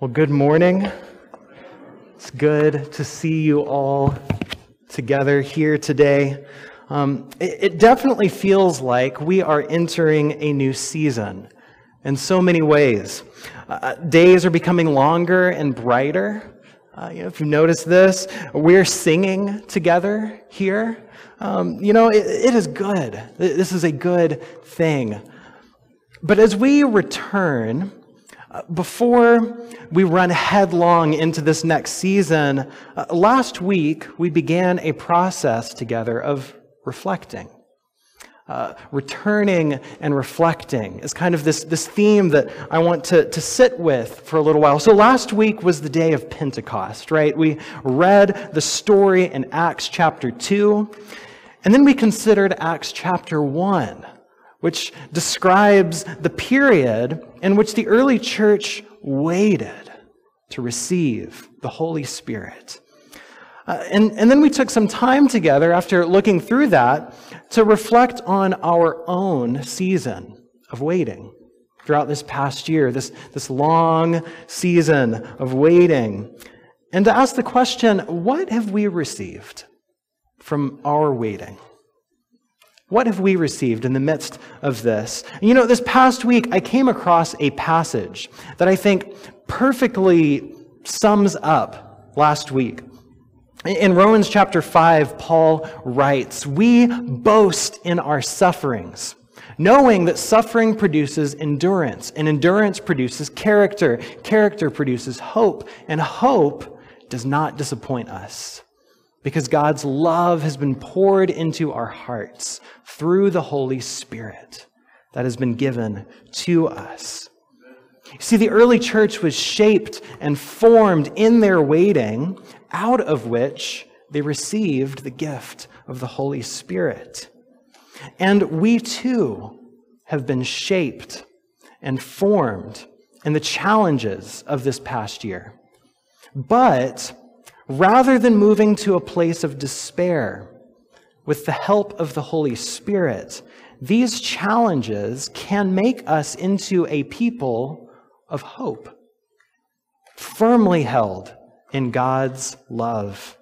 Well, good morning. It's good to see you all together here today. Um, it, it definitely feels like we are entering a new season in so many ways. Uh, days are becoming longer and brighter. Uh, you know, if you notice this, we're singing together here. Um, you know, it, it is good. This is a good thing. But as we return, uh, before we run headlong into this next season, uh, last week we began a process together of reflecting. Uh, returning and reflecting is kind of this, this theme that I want to, to sit with for a little while. So last week was the day of Pentecost, right? We read the story in Acts chapter 2, and then we considered Acts chapter 1 which describes the period in which the early church waited to receive the Holy Spirit. Uh, and, and then we took some time together after looking through that to reflect on our own season of waiting throughout this past year, this, this long season of waiting, and to ask the question what have we received from our waiting? What have we received in the midst of this? You know, this past week, I came across a passage that I think perfectly sums up last week. In Romans chapter 5, Paul writes, We boast in our sufferings, knowing that suffering produces endurance, and endurance produces character, character produces hope, and hope does not disappoint us because God's love has been poured into our hearts through the Holy Spirit that has been given to us. See, the early church was shaped and formed in their waiting, out of which they received the gift of the Holy Spirit. And we too have been shaped and formed in the challenges of this past year. But rather than moving to a place of despair, with the help of the Holy Spirit, these challenges can make us into a people of hope, firmly held in God's love.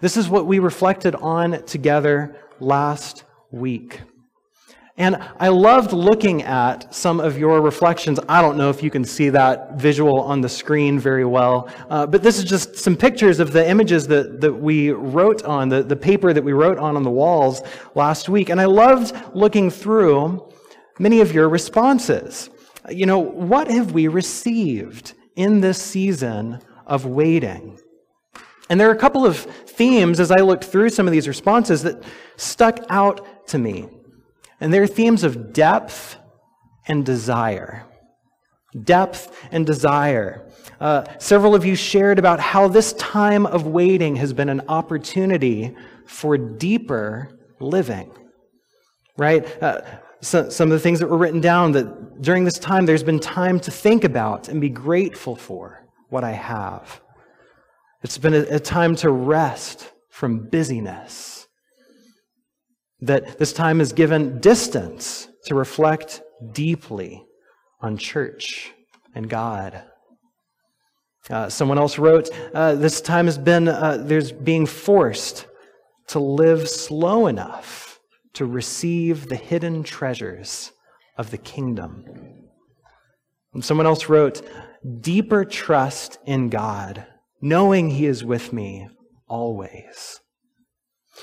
This is what we reflected on together last week. And I loved looking at some of your reflections. I don't know if you can see that visual on the screen very well, uh, but this is just some pictures of the images that, that we wrote on, the, the paper that we wrote on on the walls last week. And I loved looking through many of your responses. You know, what have we received in this season of waiting? And there are a couple of themes as I looked through some of these responses that stuck out to me. And they're themes of depth and desire. Depth and desire. Uh, several of you shared about how this time of waiting has been an opportunity for deeper living, right? Uh, so, some of the things that were written down that during this time there's been time to think about and be grateful for what I have. It's been a, a time to rest from busyness that this time is given distance to reflect deeply on church and God. Uh, someone else wrote, uh, This time has been, uh, there's being forced to live slow enough to receive the hidden treasures of the kingdom. And someone else wrote, Deeper trust in God, knowing He is with me always.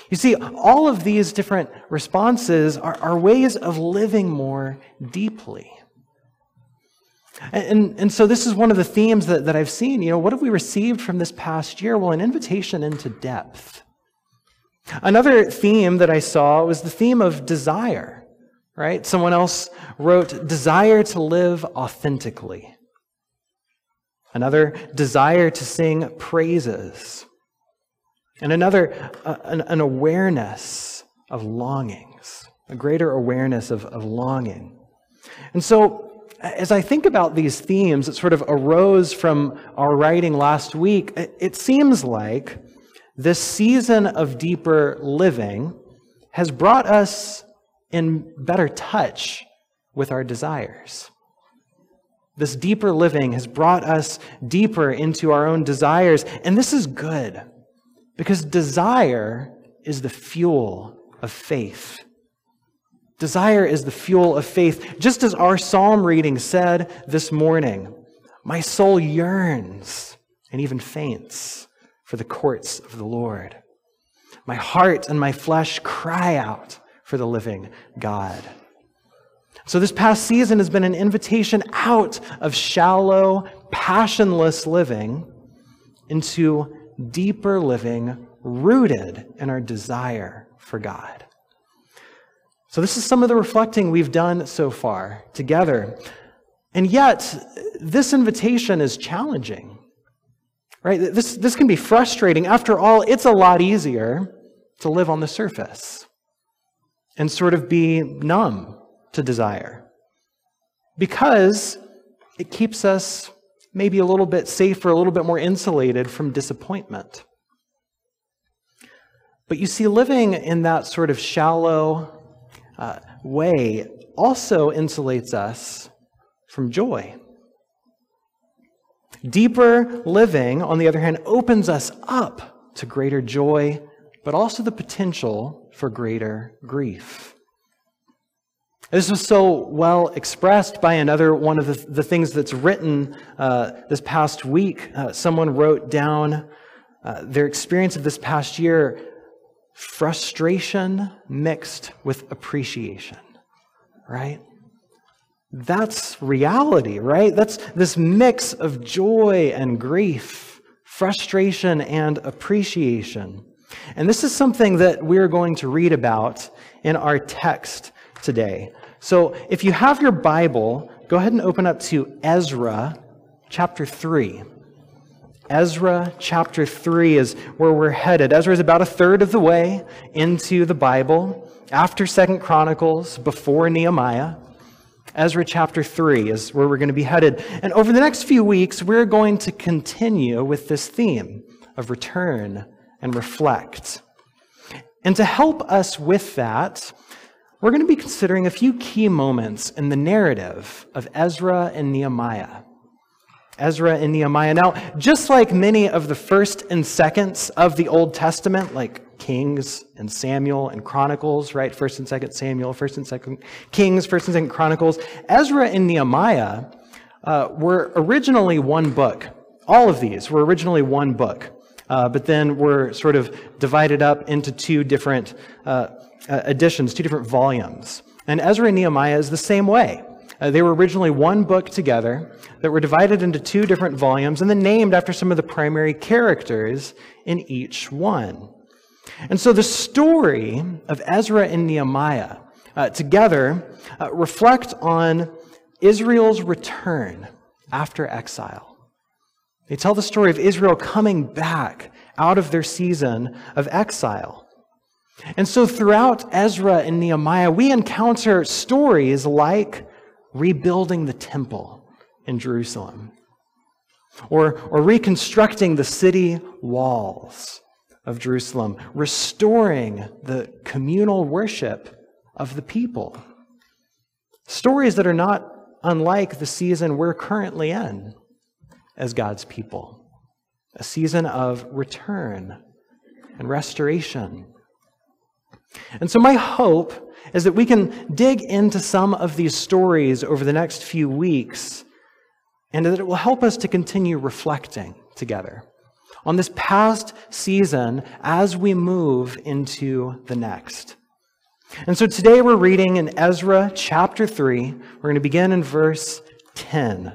You see, all of these different responses are, are ways of living more deeply. And, and, and, so this is one of the themes that, that I've seen. You know, what have we received from this past year? Well, an invitation into depth. Another theme that I saw was the theme of desire, right? Someone else wrote, desire to live authentically. Another, desire to sing praises. And another, uh, an, an, awareness of longings, a greater awareness of, of longing. And so, as I think about these themes that sort of arose from our writing last week, it, it seems like this season of deeper living has brought us in better touch with our desires. This deeper living has brought us deeper into our own desires. And this is good because desire is the fuel of faith. Desire is the fuel of faith. Just as our psalm reading said this morning, my soul yearns and even faints for the courts of the Lord. My heart and my flesh cry out for the living God. So, this past season has been an invitation out of shallow, passionless living into deeper living rooted in our desire for God. So, this is some of the reflecting we've done so far together. And yet, this invitation is challenging. Right? This, this can be frustrating. After all, it's a lot easier to live on the surface and sort of be numb to desire because it keeps us maybe a little bit safer, a little bit more insulated from disappointment. But you see, living in that sort of shallow uh, way also insulates us from joy. Deeper living, on the other hand, opens us up to greater joy, but also the potential for greater grief. This was so well expressed by another one of the, the things that's written uh, this past week. Uh, someone wrote down uh, their experience of this past year frustration mixed with appreciation, right? That's reality, right? That's this mix of joy and grief, frustration and appreciation. And this is something that we're going to read about in our text today. So if you have your Bible, go ahead and open up to Ezra chapter 3. Ezra chapter 3 is where we're headed. Ezra is about a third of the way into the Bible, after Second Chronicles, before Nehemiah. Ezra chapter 3 is where we're going to be headed. And over the next few weeks, we're going to continue with this theme of return and reflect. And to help us with that, we're going to be considering a few key moments in the narrative of Ezra and Nehemiah. Ezra and Nehemiah. Now, just like many of the first and seconds of the Old Testament, like Kings and Samuel and Chronicles, right? First and second Samuel, first and second Kings, first and second Chronicles, Ezra and Nehemiah uh, were originally one book. All of these were originally one book, uh, but then were sort of divided up into two different uh, uh, editions, two different volumes. And Ezra and Nehemiah is the same way. Uh, they were originally one book together that were divided into two different volumes and then named after some of the primary characters in each one. And so the story of Ezra and Nehemiah uh, together uh, reflect on Israel's return after exile. They tell the story of Israel coming back out of their season of exile. And so throughout Ezra and Nehemiah, we encounter stories like rebuilding the temple in Jerusalem, or, or reconstructing the city walls of Jerusalem, restoring the communal worship of the people. Stories that are not unlike the season we're currently in as God's people a season of return and restoration and so, my hope is that we can dig into some of these stories over the next few weeks and that it will help us to continue reflecting together on this past season as we move into the next. And so today we're reading in Ezra chapter 3. We're going to begin in verse 10. Uh,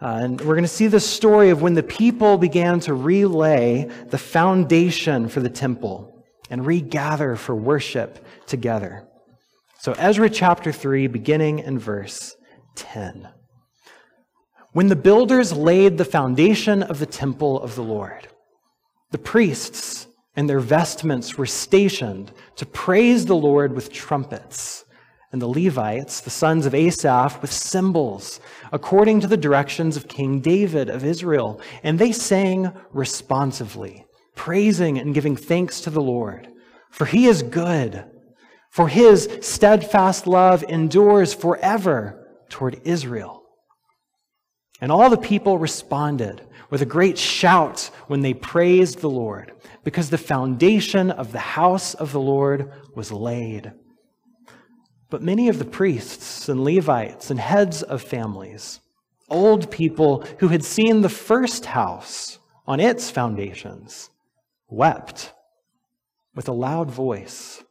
and we're going to see the story of when the people began to relay the foundation for the temple and regather for worship together. So, Ezra chapter 3, beginning in verse 10. When the builders laid the foundation of the temple of the Lord, the priests and their vestments were stationed to praise the Lord with trumpets, and the Levites, the sons of Asaph, with cymbals, according to the directions of King David of Israel. And they sang responsively praising and giving thanks to the Lord. For he is good, for his steadfast love endures forever toward Israel. And all the people responded with a great shout when they praised the Lord, because the foundation of the house of the Lord was laid. But many of the priests and Levites and heads of families, old people who had seen the first house on its foundations, wept with a loud voice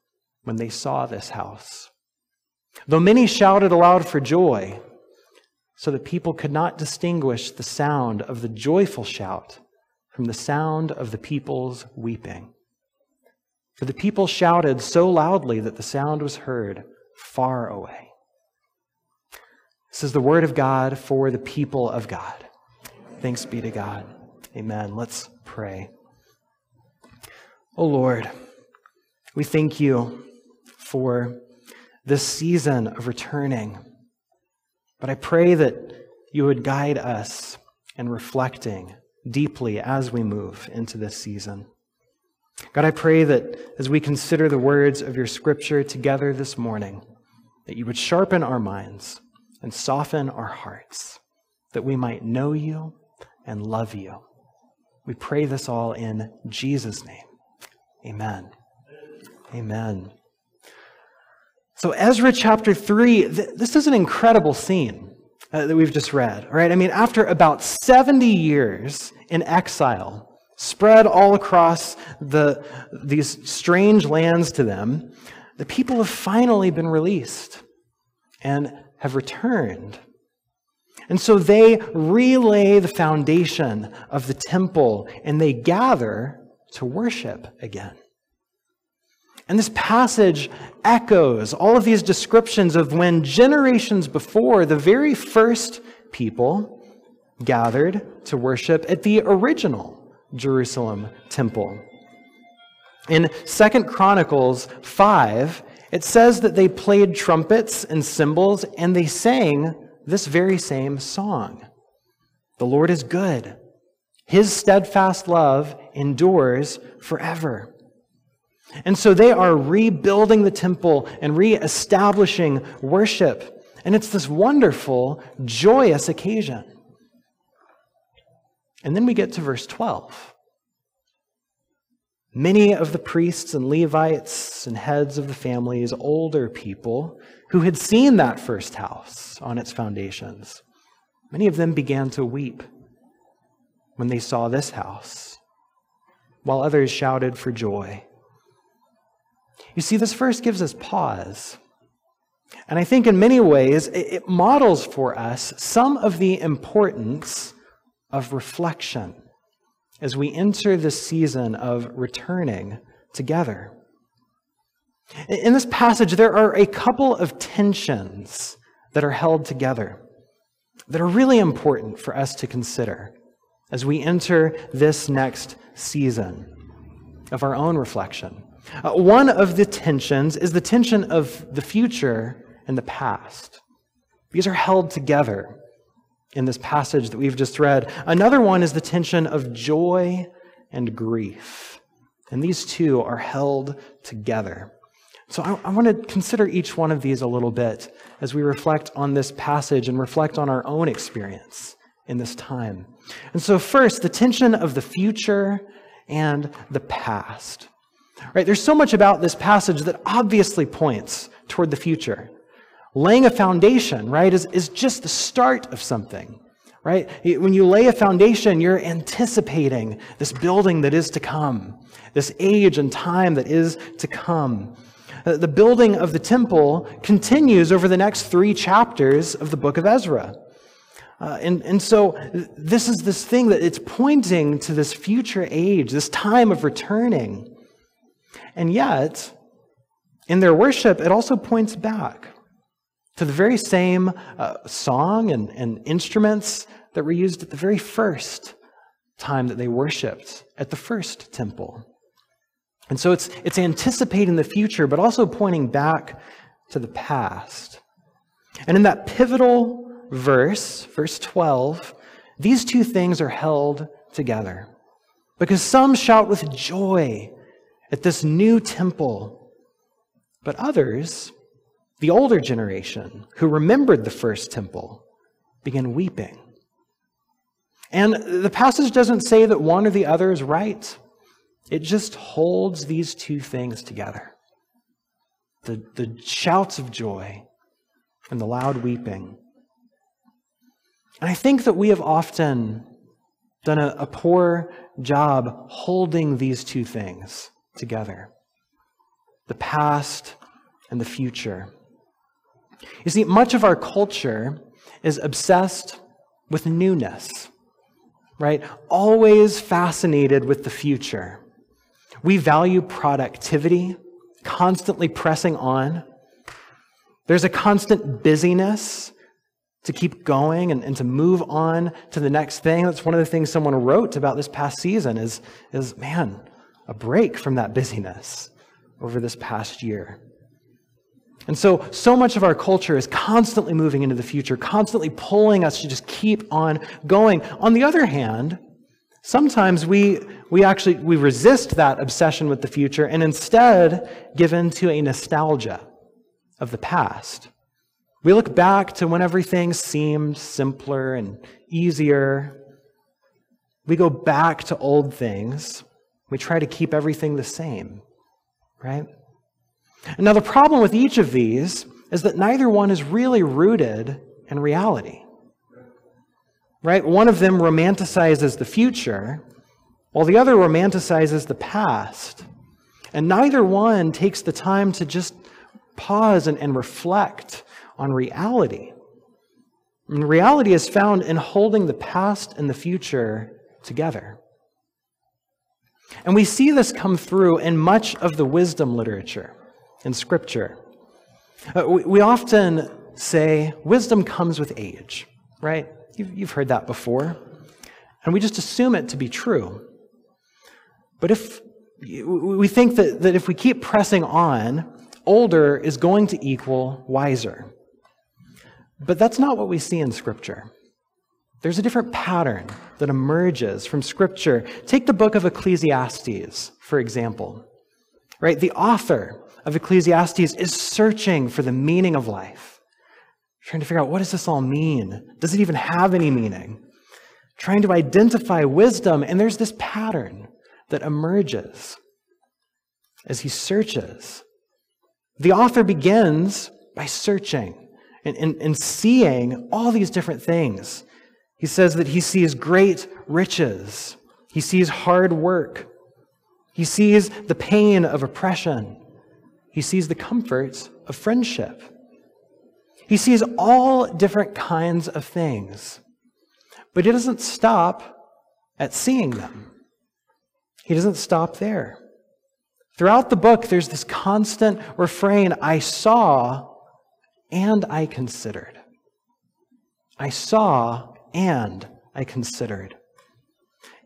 when they saw this house. Though many shouted aloud for joy, so that people could not distinguish the sound of the joyful shout from the sound of the people's weeping. For the people shouted so loudly that the sound was heard far away. This is the word of God for the people of God. Thanks be to God. Amen. Let's pray. Oh Lord, we thank you for this season of returning. But I pray that you would guide us in reflecting deeply as we move into this season. God, I pray that as we consider the words of your scripture together this morning, that you would sharpen our minds and soften our hearts, that we might know you and love you. We pray this all in Jesus' name. Amen. Amen. So, Ezra chapter 3, th- this is an incredible scene uh, that we've just read, right? I mean, after about 70 years in exile, spread all across the, these strange lands to them, the people have finally been released and have returned. And so they relay the foundation of the temple and they gather to worship again. And this passage echoes all of these descriptions of when generations before the very first people gathered to worship at the original Jerusalem temple. In Second Chronicles 5, it says that they played trumpets and cymbals and they sang this very same song The Lord is good, His steadfast love endures forever. And so they are rebuilding the temple and reestablishing worship. And it's this wonderful, joyous occasion. And then we get to verse 12. Many of the priests and Levites and heads of the families, older people who had seen that first house on its foundations, many of them began to weep when they saw this house, while others shouted for joy. You see, this verse gives us pause. And I think in many ways it models for us some of the importance of reflection as we enter this season of returning together. In this passage, there are a couple of tensions that are held together that are really important for us to consider as we enter this next season of our own reflection. Uh, one of the tensions is the tension of the future and the past. These are held together in this passage that we've just read. Another one is the tension of joy and grief. And these two are held together. So I, I, want to consider each one of these a little bit as we reflect on this passage and reflect on our own experience in this time. And so, first, the tension of the future and the past. Right? There's so much about this passage that obviously points toward the future. Laying a foundation, right, is, is just the start of something. Right? When you lay a foundation, you're anticipating this building that is to come, this age and time that is to come. Uh, the building of the temple continues over the next three chapters of the book of Ezra. Uh, and, and so this is this thing that it's pointing to this future age, this time of returning. And yet, in their worship, it also points back to the very same uh, song and, and instruments that were used at the very first time that they worshiped at the first temple. And so it's, it's anticipating the future, but also pointing back to the past. And in that pivotal verse, verse 12, these two things are held together. Because some shout with joy at this new temple. But others, the older generation who remembered the first temple, began weeping And the passage doesn't say that one or the other is right. It just holds these two things together the, the shouts of joy and the loud weeping. And I think that we have often done a, a poor job holding these two things together the past and the future. You see, much of our culture is obsessed with newness, right? Always fascinated with the future. We value productivity, constantly pressing on. There's a constant busyness to keep going and, and to move on to the next thing. That's one of the things someone wrote about this past season is, is man, a break from that busyness over this past year. And so, so much of our culture is constantly moving into the future, constantly pulling us to just keep on going. On the other hand, sometimes we, we actually we resist that obsession with the future and instead give in to a nostalgia of the past. We look back to when everything seemed simpler and easier. We go back to old things. We try to keep everything the same, right? And now, the problem with each of these is that neither one is really rooted in reality. Right? One of them romanticizes the future, while the other romanticizes the past. And neither one takes the time to just pause and, and reflect on reality. And reality is found in holding the past and the future together. And we see this come through in much of the wisdom literature in Scripture. Uh, we, we, often say wisdom comes with age, right? You've, you've heard that before. And we just assume it to be true. But if we think that, that if we keep pressing on, older is going to equal wiser. But that's not what we see in Scripture. There's a different pattern that emerges from Scripture. Take the book of Ecclesiastes, for example. Right? The author of Ecclesiastes is searching for the meaning of life, trying to figure out what does this all mean? Does it even have any meaning? Trying to identify wisdom, and there's this pattern that emerges as he searches. The author begins by searching and, and, and seeing all these different things. He says that he sees great riches, he sees hard work, he sees the pain of oppression, he sees the comforts of friendship. He sees all different kinds of things, but he doesn't stop at seeing them. He doesn't stop there. Throughout the book, there's this constant refrain I saw and I considered. I saw and I considered.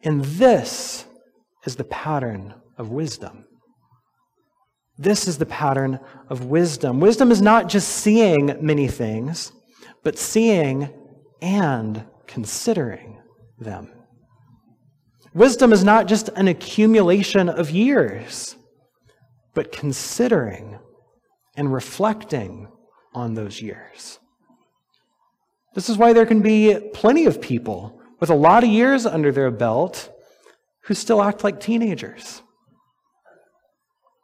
And this is the pattern of wisdom. This is the pattern of wisdom. Wisdom is not just seeing many things, but seeing and considering them. Wisdom is not just an accumulation of years, but considering and reflecting on those years. This is why there can be plenty of people with a lot of years under their belt who still act like teenagers.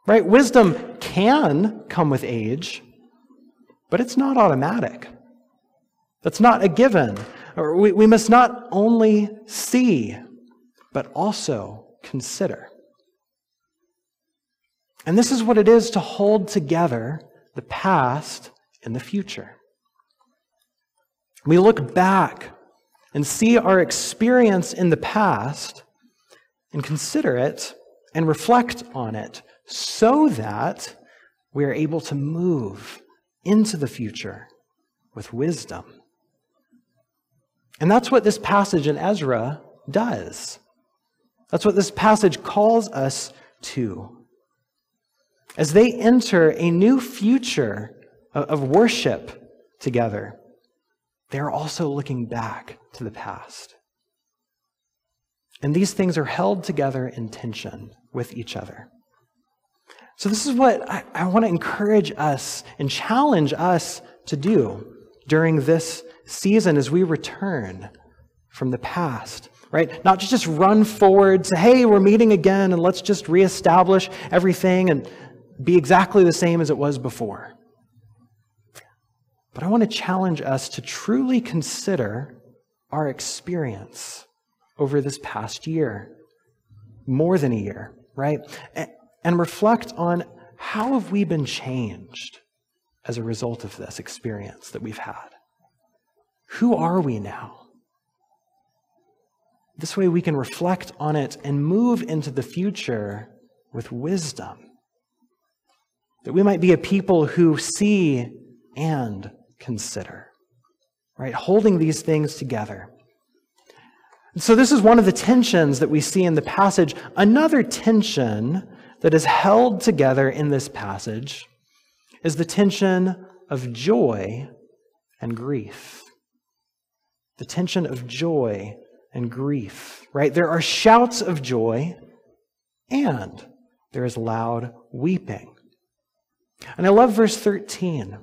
Right? Wisdom can come with age, but it's not automatic. That's not a given. We, we must not only see, but also consider. And this is what it is to hold together the past in the future. We look back and see our experience in the past and consider it and reflect on it so that we are able to move into the future with wisdom. And that's what this passage in Ezra does. That's what this passage calls us to. As they enter a new future of worship together, they're also looking back to the past. And these things are held together in tension with each other. So, this is what I, I want to encourage us and challenge us to do during this season as we return from the past, right? Not to just run forward, say, hey, we're meeting again, and let's just reestablish everything and be exactly the same as it was before. But I want to challenge us to truly consider our experience over this past year, more than a year, right? And reflect on how have we been changed as a result of this experience that we've had? Who are we now? This way we can reflect on it and move into the future with wisdom. That we might be a people who see and consider, right? Holding these things together. So, this is one of the tensions that we see in the passage. Another tension that is held together in this passage is the tension of joy and grief. The tension of joy and grief, right? There are shouts of joy and there is loud weeping. And I love verse 13.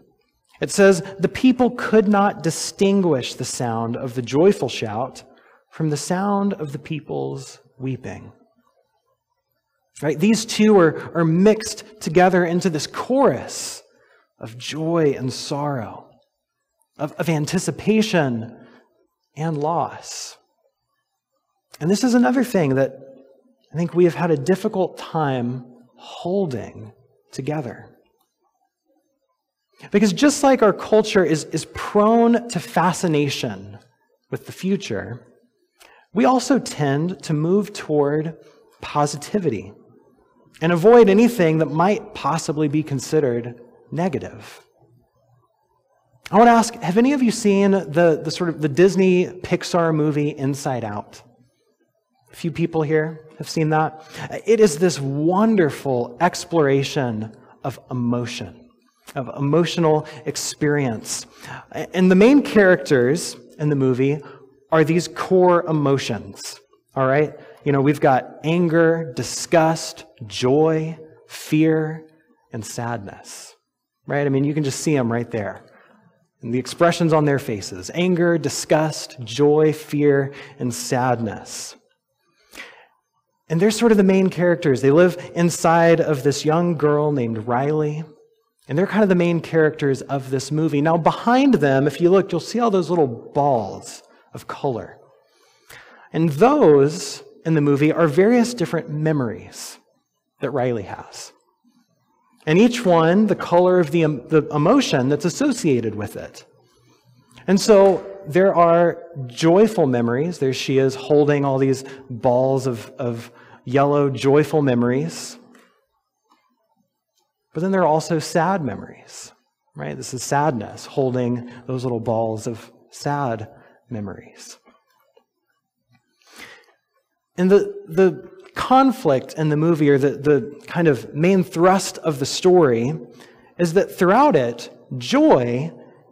It says, The people could not distinguish the sound of the joyful shout from the sound of the people's weeping. Right? These two are, are mixed together into this chorus of joy and sorrow, of, of anticipation and loss. And this is another thing that I think we have had a difficult time holding together. Because just like our culture is, is prone to fascination with the future, we also tend to move toward positivity and avoid anything that might possibly be considered negative. I want to ask have any of you seen the, the sort of the Disney Pixar movie Inside Out? A few people here have seen that. It is this wonderful exploration of emotion, of emotional experience. And the main characters in the movie are these core emotions, all right? You know, we've got anger, disgust, joy, fear, and sadness, right? I mean, you can just see them right there. And the expressions on their faces anger, disgust, joy, fear, and sadness. And they're sort of the main characters. They live inside of this young girl named Riley. And they're kind of the main characters of this movie. Now, behind them, if you look, you'll see all those little balls of color. And those in the movie are various different memories that Riley has. And each one, the color of the, the emotion that's associated with it. And so there are joyful memories. There she is holding all these balls of, of yellow, joyful memories. But then there are also sad memories, right? This is sadness, holding those little balls of sad memories. And the, the conflict in the movie, or the, the kind of main thrust of the story, is that throughout it, joy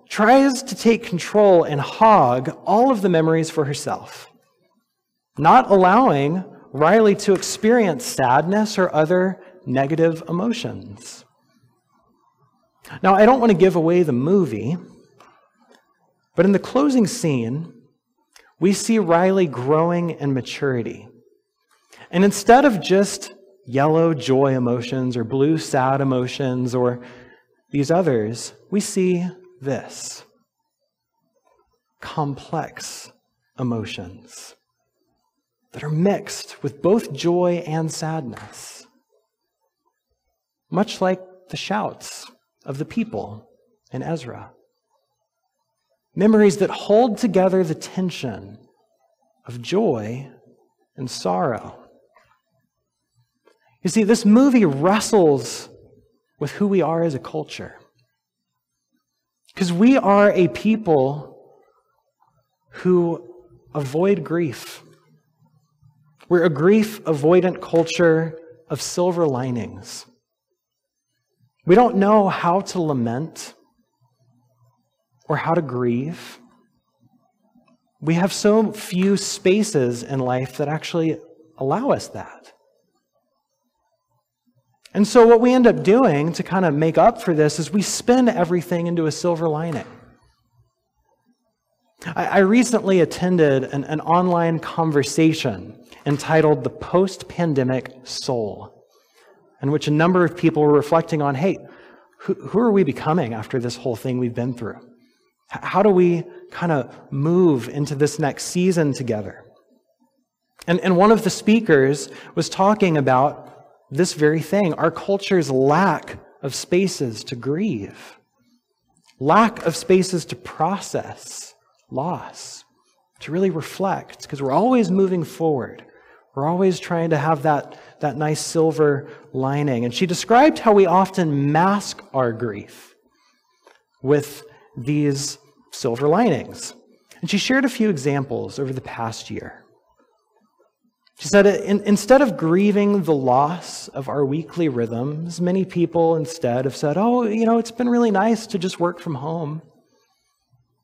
tries to take control and hog all of the memories for herself, not allowing Riley to experience sadness or other negative emotions. Now, I don't want to give away the movie, but in the closing scene, we see Riley growing in maturity. And instead of just yellow joy emotions or blue sad emotions or these others, we see this complex emotions that are mixed with both joy and sadness, much like the shouts of the people in Ezra. Memories that hold together the tension of joy and sorrow. You see, this movie wrestles with who we are as a culture. Because we are a people who avoid grief. We're a grief avoidant culture of silver linings. We don't know how to lament or how to grieve. We have so few spaces in life that actually allow us that. And so, what we end up doing to kind of make up for this is we spin everything into a silver lining. I, I recently attended an, an online conversation entitled The Post Pandemic Soul, in which a number of people were reflecting on hey, who, who are we becoming after this whole thing we've been through? How do we kind of move into this next season together? And, and one of the speakers was talking about this very thing our culture's lack of spaces to grieve, lack of spaces to process loss, to really reflect, because we're always moving forward. We're always trying to have that, that nice silver lining. And she described how we often mask our grief with these silver linings. And she shared a few examples over the past year. She said, in, instead of grieving the loss of our weekly rhythms, many people instead have said, oh, you know, it's been really nice to just work from home.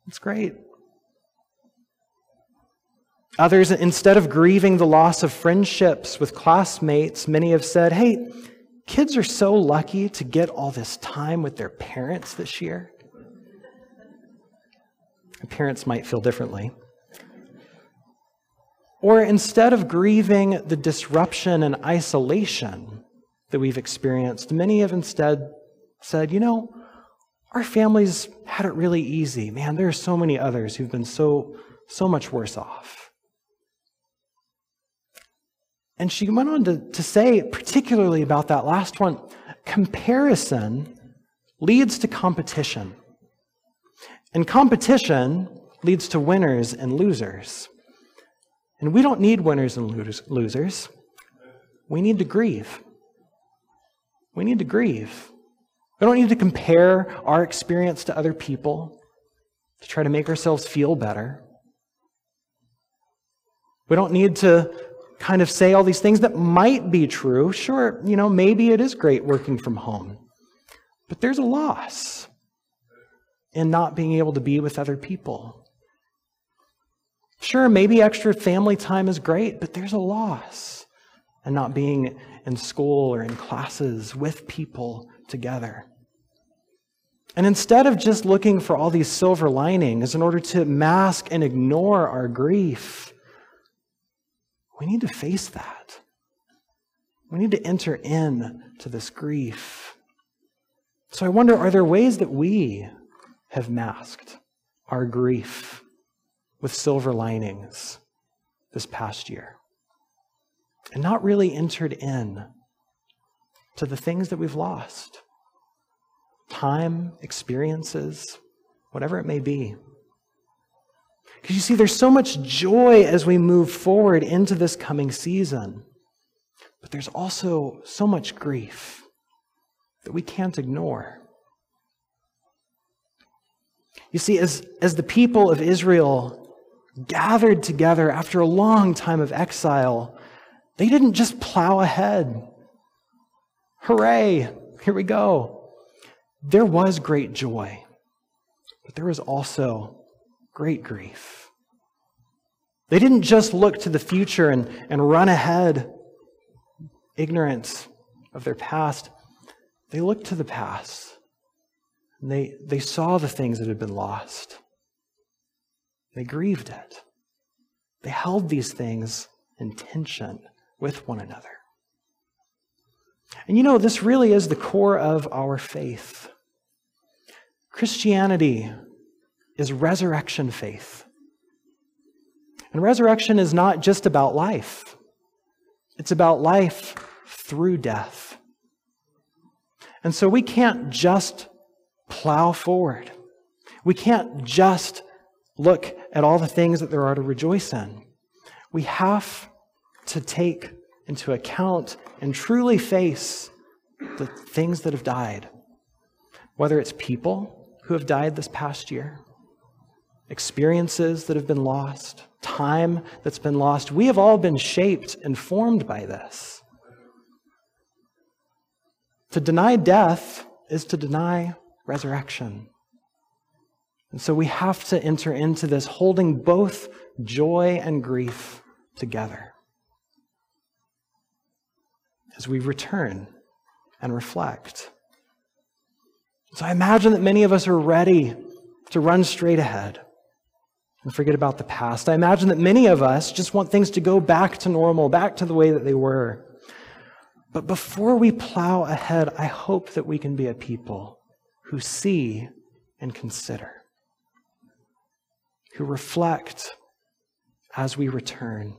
It's great. Others, instead of grieving the loss of friendships with classmates, many have said, hey, kids are so lucky to get all this time with their parents this year. Parents might feel differently. Or instead of grieving the disruption and isolation that we've experienced, many have instead said, you know, our families had it really easy. Man, there are so many others who've been so, so much worse off. And she went on to, to say, particularly about that last one, comparison leads to competition. And competition leads to winners and losers. And we don't need winners and losers. We need to grieve. We need to grieve. We don't need to compare our experience to other people to try to make ourselves feel better. We don't need to kind of say all these things that might be true. Sure, you know, maybe it is great working from home, but there's a loss in not being able to be with other people. Sure, maybe extra family time is great, but there's a loss in not being in school or in classes with people together. And instead of just looking for all these silver linings in order to mask and ignore our grief, we need to face that. We need to enter in to this grief. So I wonder are there ways that we have masked our grief? with silver linings this past year and not really entered in to the things that we've lost time, experiences, whatever it may be. Because you see, there's so much joy as we move forward into this coming season, but there's also so much grief that we can't ignore. You see, as, as the people of Israel gathered together after a long time of exile, they didn't just plow ahead. Hooray, here we go. There was great joy, but there was also great grief. They didn't just look to the future and, and run ahead, ignorant of their past. They looked to the past. And they, they saw the things that had been lost. They grieved it. They held these things in tension with one another. And you know, this really is the core of our faith. Christianity is resurrection faith. And resurrection is not just about life, it's about life through death. And so we can't just plow forward. We can't just look at all the things that there are to rejoice in. We have to take into account and truly face the things that have died, whether it's people who have died this past year, experiences that have been lost, time that's been lost. We have all been shaped and formed by this. To deny death is to deny resurrection. And so we have to enter into this holding both joy and grief together as we return and reflect. So I imagine that many of us are ready to run straight ahead, and forget about the past. I imagine that many of us just want things to go back to normal, back to the way that they were. But before we plow ahead, I hope that we can be a people who see and consider, who reflect as we return.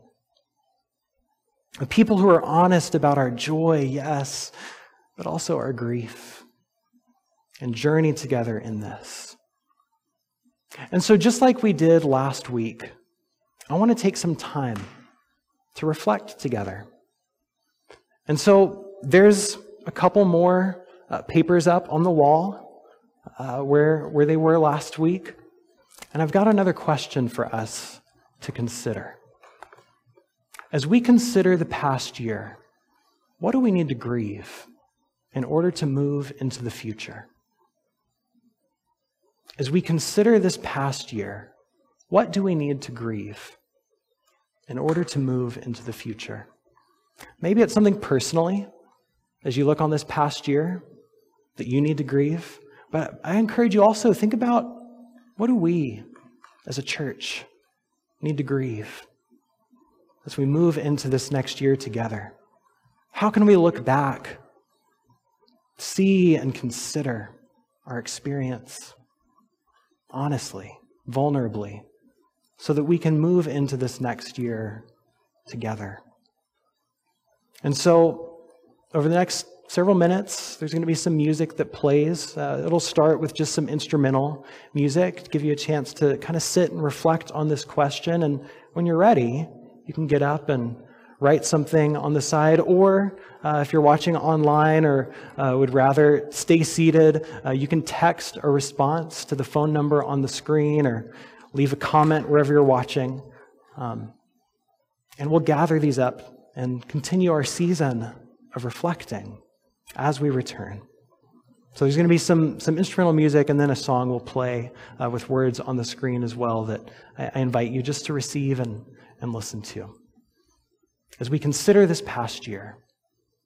A people who are honest about our joy, yes, but also our grief, and journey together in this. And so, just like we did last week, I want to take some time to reflect together. And so, there's a couple more uh, papers up on the wall uh, where, where they were last week. And I've got another question for us to consider. As we consider the past year, what do we need to grieve in order to move into the future? As we consider this past year, what do we need to grieve in order to move into the future? Maybe it's something personally as you look on this past year that you need to grieve. But I encourage you also think about what do we as a church need to grieve as we move into this next year together? How can we look back, see and consider our experience? Honestly, vulnerably, so that we can move into this next year together. And so, over the next several minutes, there's going to be some music that plays. Uh, it'll start with just some instrumental music to give you a chance to kind of sit and reflect on this question. And when you're ready, you can get up and write something on the side, or uh, if you're watching online or uh, would rather stay seated, uh, you can text a response to the phone number on the screen or leave a comment wherever you're watching. Um, and we'll gather these up and continue our season of reflecting as we return. So there's going to be some, some instrumental music, and then a song will play uh, with words on the screen as well that I, I invite you just to receive and, and listen to. As we consider this past year,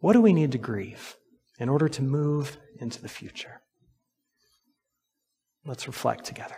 what do we need to grieve in order to move into the future? Let's reflect together.